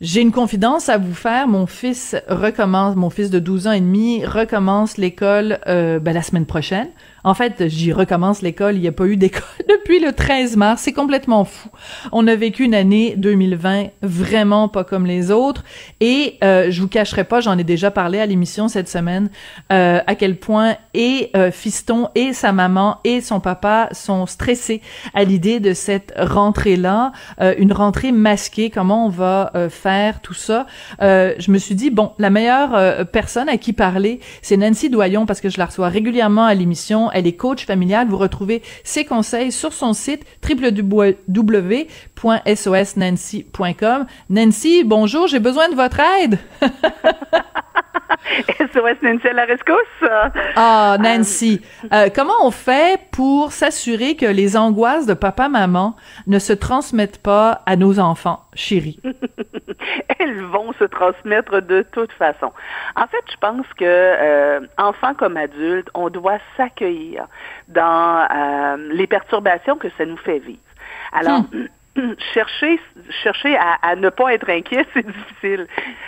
J'ai une confidence à vous faire. Mon fils recommence, mon fils de 12 ans et demi recommence l'école euh, ben, la semaine prochaine. En fait, j'y recommence l'école. Il n'y a pas eu d'école depuis le 13 mars. C'est complètement fou. On a vécu une année 2020 vraiment pas comme les autres. Et euh, je vous cacherai pas, j'en ai déjà parlé à l'émission cette semaine, euh, à quel point et euh, Fiston et sa maman et son papa sont stressés à l'idée de cette rentrée-là, euh, une rentrée masquée. Comment on va euh, faire tout ça Je me suis dit bon, la meilleure personne à qui parler, c'est Nancy Doyon parce que je la reçois régulièrement à l'émission elle est coach familiale. Vous retrouvez ses conseils sur son site www.sosnancy.com. Nancy, bonjour, j'ai besoin de votre aide. SOS Nancy à la rescousse. Ah, Nancy, euh, comment on fait pour s'assurer que les angoisses de papa-maman ne se transmettent pas à nos enfants chéris? Elles vont se transmettre de toute façon. En fait, je pense que euh, enfants comme adultes, on doit s'accueillir dans euh, les perturbations que ça nous fait vivre. Alors, hmm. chercher, chercher à, ne pas être inquiet, c'est difficile.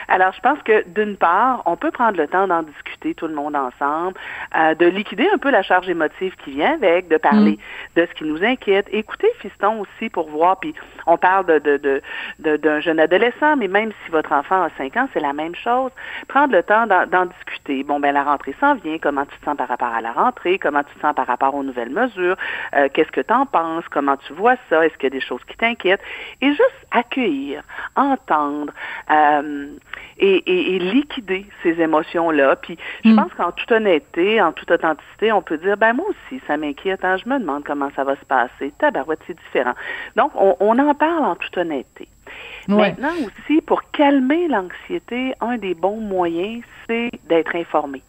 Alors, je pense que d'une part, on peut prendre le temps d'en discuter tout le monde ensemble, euh, de liquider un peu la charge émotive qui vient avec, de parler mm. de ce qui nous inquiète. Écoutez Fiston aussi pour voir, puis on parle de, de, de, d'un jeune adolescent, mais même si votre enfant a 5 ans, c'est la même chose. Prendre le temps d'en, discuter. Bon, ben la rentrée s'en vient. Comment tu te sens par rapport à la rentrée? Comment tu te sens par rapport aux nouvelles mesures? Euh, qu'est-ce que tu en penses? Comment tu vois ça? Est-ce qu'il y a des choses qui t'inquiètent? Et juste accueillir, entendre euh, et, liquider ces émotions-là. Puis je hmm. pense qu'en toute honnêteté, en toute authenticité, on peut dire, ben moi aussi, ça m'inquiète, hein, je me demande comment ça va se passer. Tabarouette, c'est différent. Donc, on, en parle en toute honnêteté. Maintenant aussi, pour calmer l'anxiété, un des bons moyens, c'est d'être informé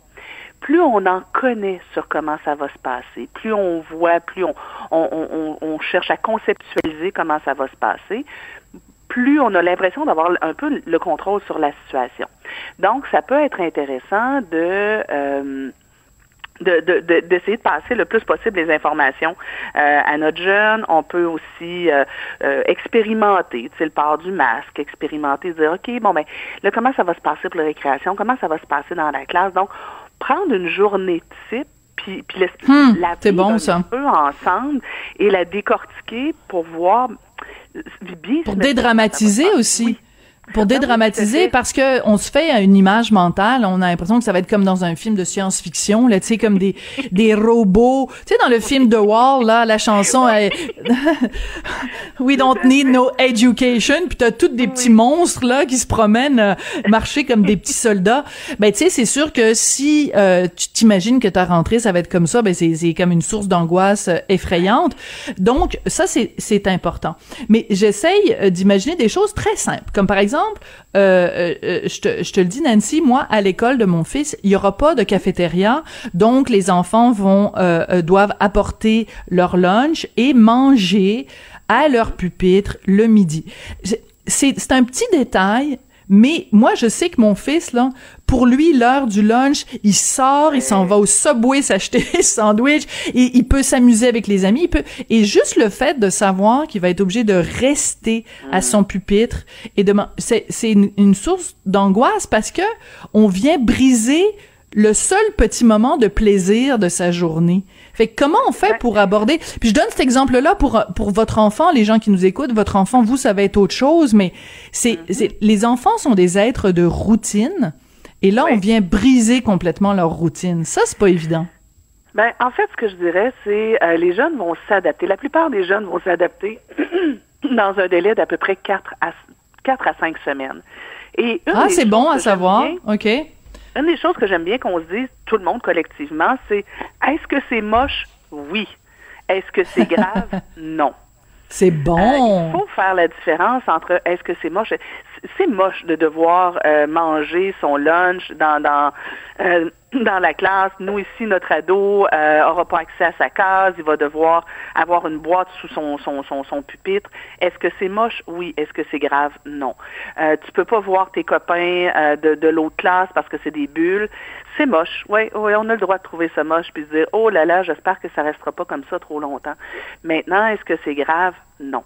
plus on en connaît sur comment ça va se passer, plus on voit, plus on, on, cherche à conceptualiser comment ça va se passer, plus on a l'impression d'avoir un peu le contrôle sur la situation. Donc, ça peut être intéressant de... Euh, d'essayer de, passer le plus possible les informations euh, à notre jeune. On peut aussi euh, expérimenter, tu sais, le port du masque, expérimenter, dire, OK, bon, ben, là, comment ça va se passer pour la récréation? Comment ça va se passer dans la classe? Donc, prendre une journée type puis, puis hmm, la bon, un peu ensemble et la décortiquer pour voir bien pour dédramatiser aussi pour dédramatiser parce que on se fait une image mentale, on a l'impression que ça va être comme dans un film de science-fiction là, tu sais comme des des robots, tu sais dans le film The Wall là, la chanson We don't need no education, puis t'as toutes des petits monstres là qui se promènent euh, marcher comme des petits soldats. Ben tu sais c'est sûr que si euh, tu t'imagines que ta rentrée ça va être comme ça, ben c'est c'est comme une source d'angoisse euh, effrayante. Donc ça c'est c'est important. Mais j'essaye d'imaginer des choses très simples comme par exemple exemple, euh, euh, euh, je, te, le dis, Nancy, moi, à l'école de mon fils, il y aura pas de cafétéria, donc les enfants vont doivent apporter leur lunch et manger à leur pupitre le midi. C'est un petit détail, mais moi, je sais que mon fils, là, pour lui, l'heure du lunch, il sort, il s'en va au Subway s'acheter des sandwichs, et il peut s'amuser avec les amis, il peut, et juste le fait de savoir qu'il va être obligé de rester à son mm. pupitre et de, c'est, c'est une, une source d'angoisse parce que on vient briser le seul petit moment de plaisir de sa journée. Fait que comment on fait pour aborder? Puis je donne cet exemple-là pour pour votre enfant, les gens qui nous écoutent, votre enfant, vous, ça va être autre chose, mais c'est mm-hmm. les enfants sont des êtres de routine, et là on vient briser complètement leur routine. Ça c'est pas évident. Ben en fait, ce que je dirais, c'est euh, les jeunes vont s'adapter. La plupart des jeunes vont s'adapter dans un délai d'à peu près 4 à 4 à 5 semaines. Et ah, c'est bon à savoir. OK une des choses que j'aime bien qu'on se dise, tout le monde collectivement, c'est est-ce que c'est moche? Oui. Est-ce que c'est grave? non. C'est bon. Euh, il faut faire la différence entre est-ce que c'est moche? C'est moche de devoir euh, manger son lunch dans dans euh, dans la classe. Nous, ici, notre ado euh, aura pas accès à sa case. Il va devoir avoir une boîte sous son, son, son, pupitre. Est-ce que c'est moche? Oui. Est-ce que c'est grave? Non. Euh, tu peux pas voir tes copains euh, de, de l'autre classe parce que c'est des bulles. C'est moche. Oui, oui, on a le droit de trouver ça moche puis de dire oh là là, j'espère que ça restera pas comme ça trop longtemps. Maintenant, est-ce que c'est grave? Non.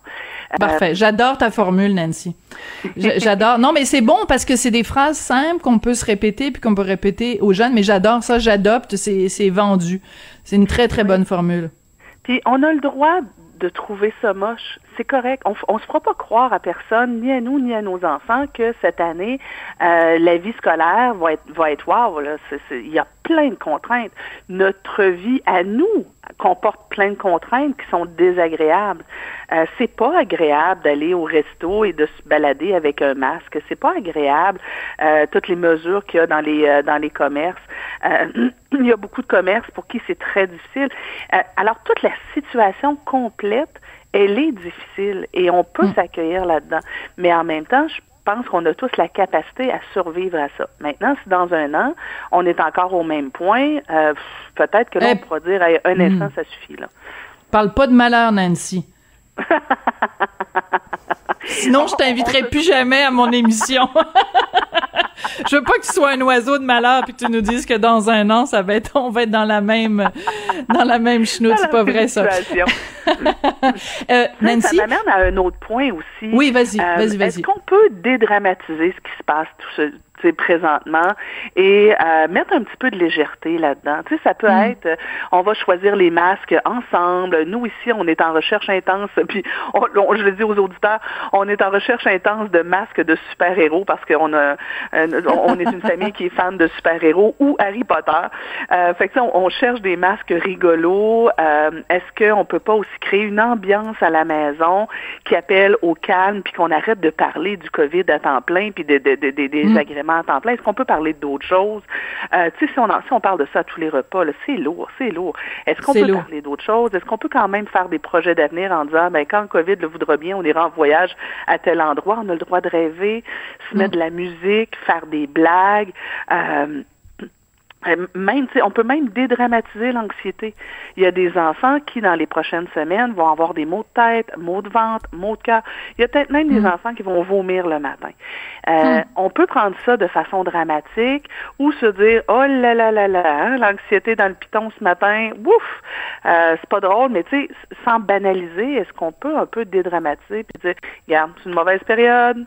Euh, Parfait. J'adore ta formule, Nancy. J'adore. Non, mais c'est bon parce que c'est des phrases simples qu'on peut se répéter puis qu'on peut répéter aux jeunes. Mais j'adore ça. J'adopte. C'est vendu. C'est une très très bonne formule. Puis on a le droit de trouver ça moche. C'est correct. On, on se fera pas croire à personne, ni à nous, ni à nos enfants, que cette année, euh, la vie scolaire va être, va être wow. Il y a plein de contraintes. Notre vie à nous comporte plein de contraintes qui sont désagréables. Euh, c'est pas agréable d'aller au resto et de se balader avec un masque. C'est pas agréable euh, toutes les mesures qu'il y a dans les euh, dans les commerces. Euh, il y a beaucoup de commerces pour qui c'est très difficile. Euh, alors toute la situation complète, elle est difficile et on peut mm. s'accueillir là-dedans. Mais en même temps, je pense qu'on a tous la capacité à survivre à ça. Maintenant, si dans un an, on est encore au même point, euh, peut-être que là, on eh, pourra dire un mm. instant, ça suffit. Là. Parle pas de malheur, Nancy. Sinon, je t'inviterai plus jamais à mon émission. je veux pas que tu sois un oiseau de malheur puis que tu nous dises que dans un an, ça va être, on va être dans la même, dans la même chenoute. C'est pas vrai, ça. euh, Nancy? Ça m'amène à un autre point aussi. Oui, vas-y, vas-y, euh, vas-y. Est-ce qu'on peut dédramatiser ce qui se passe, tout ce, présentement et euh, mettre un petit peu de légèreté là-dedans. Tu sais, ça peut mm. être, euh, on va choisir les masques ensemble. Nous ici, on est en recherche intense, puis je le dis aux auditeurs, on est en recherche intense de masques de super-héros parce qu'on a, euh, on est une famille qui est fan de super-héros ou Harry Potter. Euh, fait que on, on, cherche des masques rigolos. Est-ce qu'on peut pas aussi créer une ambiance à la maison qui appelle au calme puis qu'on arrête de parler du COVID à temps plein puis des de, de, de, désagréments mm temps plein. Est-ce qu'on peut parler d'autres choses? Euh, tu sais, si on, si on parle de ça à tous les repas, c'est lourd, c'est lourd. Est-ce qu'on peut parler d'autres choses? Est-ce qu'on peut quand même faire des projets d'avenir en disant, ben, quand le COVID le voudra bien, on ira en voyage à tel endroit, on a le droit de rêver, se mettre mm. de la musique, faire des blagues. Euh, même, on peut même dédramatiser l'anxiété. Il y a des enfants qui, dans les prochaines semaines, vont avoir des maux de tête, maux de ventre, maux de cœur. Il y a peut-être même des hmm. enfants qui vont vomir le matin. Euh, hmm. On peut prendre ça de façon dramatique ou se dire oh là là là là, hein, l'anxiété dans le piton ce matin, ouf, euh, c'est pas drôle, mais tu sais, sans banaliser, est-ce qu'on peut un peu dédramatiser puis dire, regarde, c'est une mauvaise période,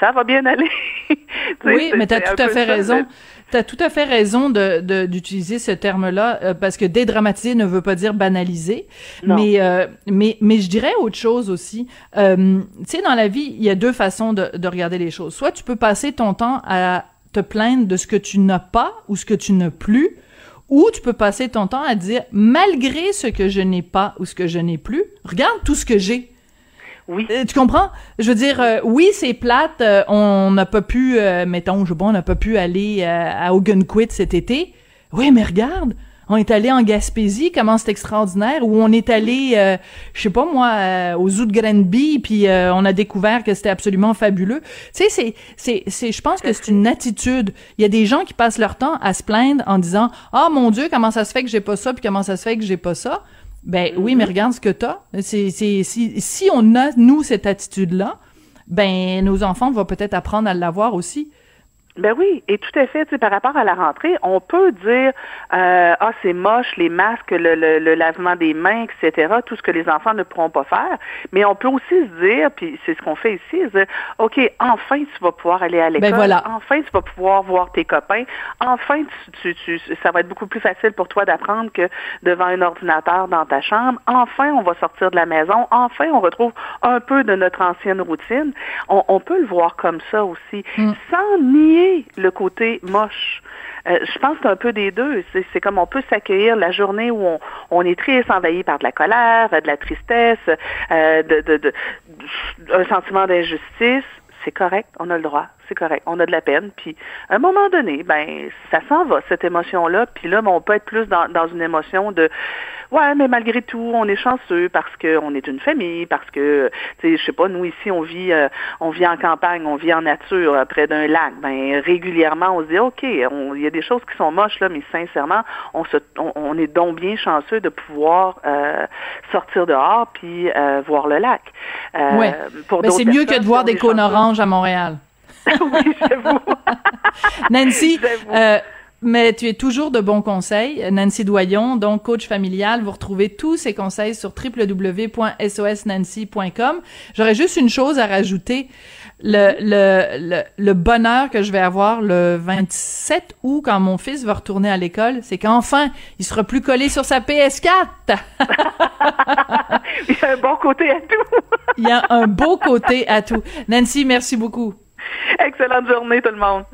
ça va bien aller. oui, mais tu as tout à fait raison. Tu as tout à fait raison de d'utiliser ce terme-là euh, parce que dédramatiser ne veut pas dire banaliser, mais euh, mais mais je dirais autre chose aussi. Euh, tu sais dans la vie, il y a deux façons de, de regarder les choses. Soit tu peux passer ton temps à te plaindre de ce que tu n'as pas ou ce que tu n'as plus, ou tu peux passer ton temps à dire malgré ce que je n'ai pas ou ce que je n'ai plus, regarde tout ce que j'ai. Euh, tu comprends? Je veux dire, euh, oui, c'est plate. Euh, on n'a pas pu, mettons, je bon, on n'a pas pu aller à Ogunquit cet été. Oui, mais regarde, on est allé en Gaspésie, comment c'est extraordinaire, ou on est allé, je sais pas moi, au zoo de Granby, puis on a découvert que c'était absolument fabuleux. Tu sais, c'est, c'est, c'est, je pense que c'est une attitude. Il y a des gens qui passent leur temps à se plaindre en disant, ah mon Dieu, comment ça se fait que j'ai pas ça, puis comment ça se fait que j'ai pas ça. Ben oui, mais regarde ce que t'as. C'est, si, si on a, nous, cette attitude-là, ben nos enfants vont peut-être apprendre à l'avoir aussi. Ben oui, et tout à fait, tu sais, par rapport à la rentrée, on peut dire euh, ah c'est moche les masques, le, le, lavement des mains, etc. Tout ce que les enfants ne pourront pas faire, mais on peut aussi se dire, puis c'est ce qu'on fait ici, se dire ok enfin tu vas pouvoir aller à ben l'école, voilà. enfin tu vas pouvoir voir tes copains, enfin tu, tu, ça va être beaucoup plus facile pour toi d'apprendre que devant un ordinateur dans ta chambre. Enfin on va sortir de la maison, enfin on retrouve un peu de notre ancienne routine. On, on peut le voir comme ça aussi, mm. sans nier le côté moche. Euh, je pense un peu des deux. C'est comme on peut s'accueillir la journée où on, est triste, envahi par de la colère, de la tristesse, euh, un sentiment d'injustice. C'est correct, on a le droit, c'est correct, on a de la peine. Puis à un moment donné, ben ça s'en va cette émotion-là. Puis là, ben, on peut être plus dans, dans une émotion de Ouais, mais malgré tout, on est chanceux parce qu'on est une famille, parce que, tu sais, je sais pas, nous ici, on vit, euh, on vit en campagne, on vit en nature, euh, près d'un lac. Ben régulièrement, on se dit, ok, il y a des choses qui sont moches là, mais sincèrement, on se, on, est donc bien chanceux de pouvoir euh, sortir dehors puis voir le lac. ouais. mais c'est mieux que de voir des cônes oranges à Montréal. oui, j'avoue. Nancy, mais tu es toujours de bons conseils. Nancy Doyon, donc coach familial, vous retrouvez tous ces conseils sur www.sosnancy.com. J'aurais juste une chose à rajouter. Le, le, le, bonheur que je vais avoir le 27 août quand mon fils va retourner à l'école, c'est qu'enfin, il sera plus collé sur sa PS4. il y a un bon côté à tout. il y a un beau côté à tout. Nancy, merci beaucoup. Excellente journée tout le monde.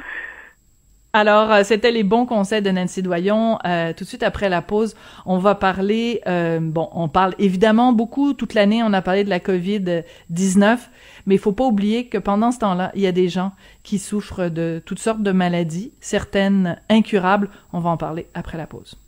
Alors, euh, c'était les bons conseils de Nancy Doyon. Euh, tout de suite après la pause, on va parler, euh, bon, on parle évidemment beaucoup, toute l'année, on a parlé de la COVID-19, mais il faut pas oublier que pendant ce temps-là, il y a des gens qui souffrent de toutes sortes de maladies, certaines incurables. On va en parler après la pause.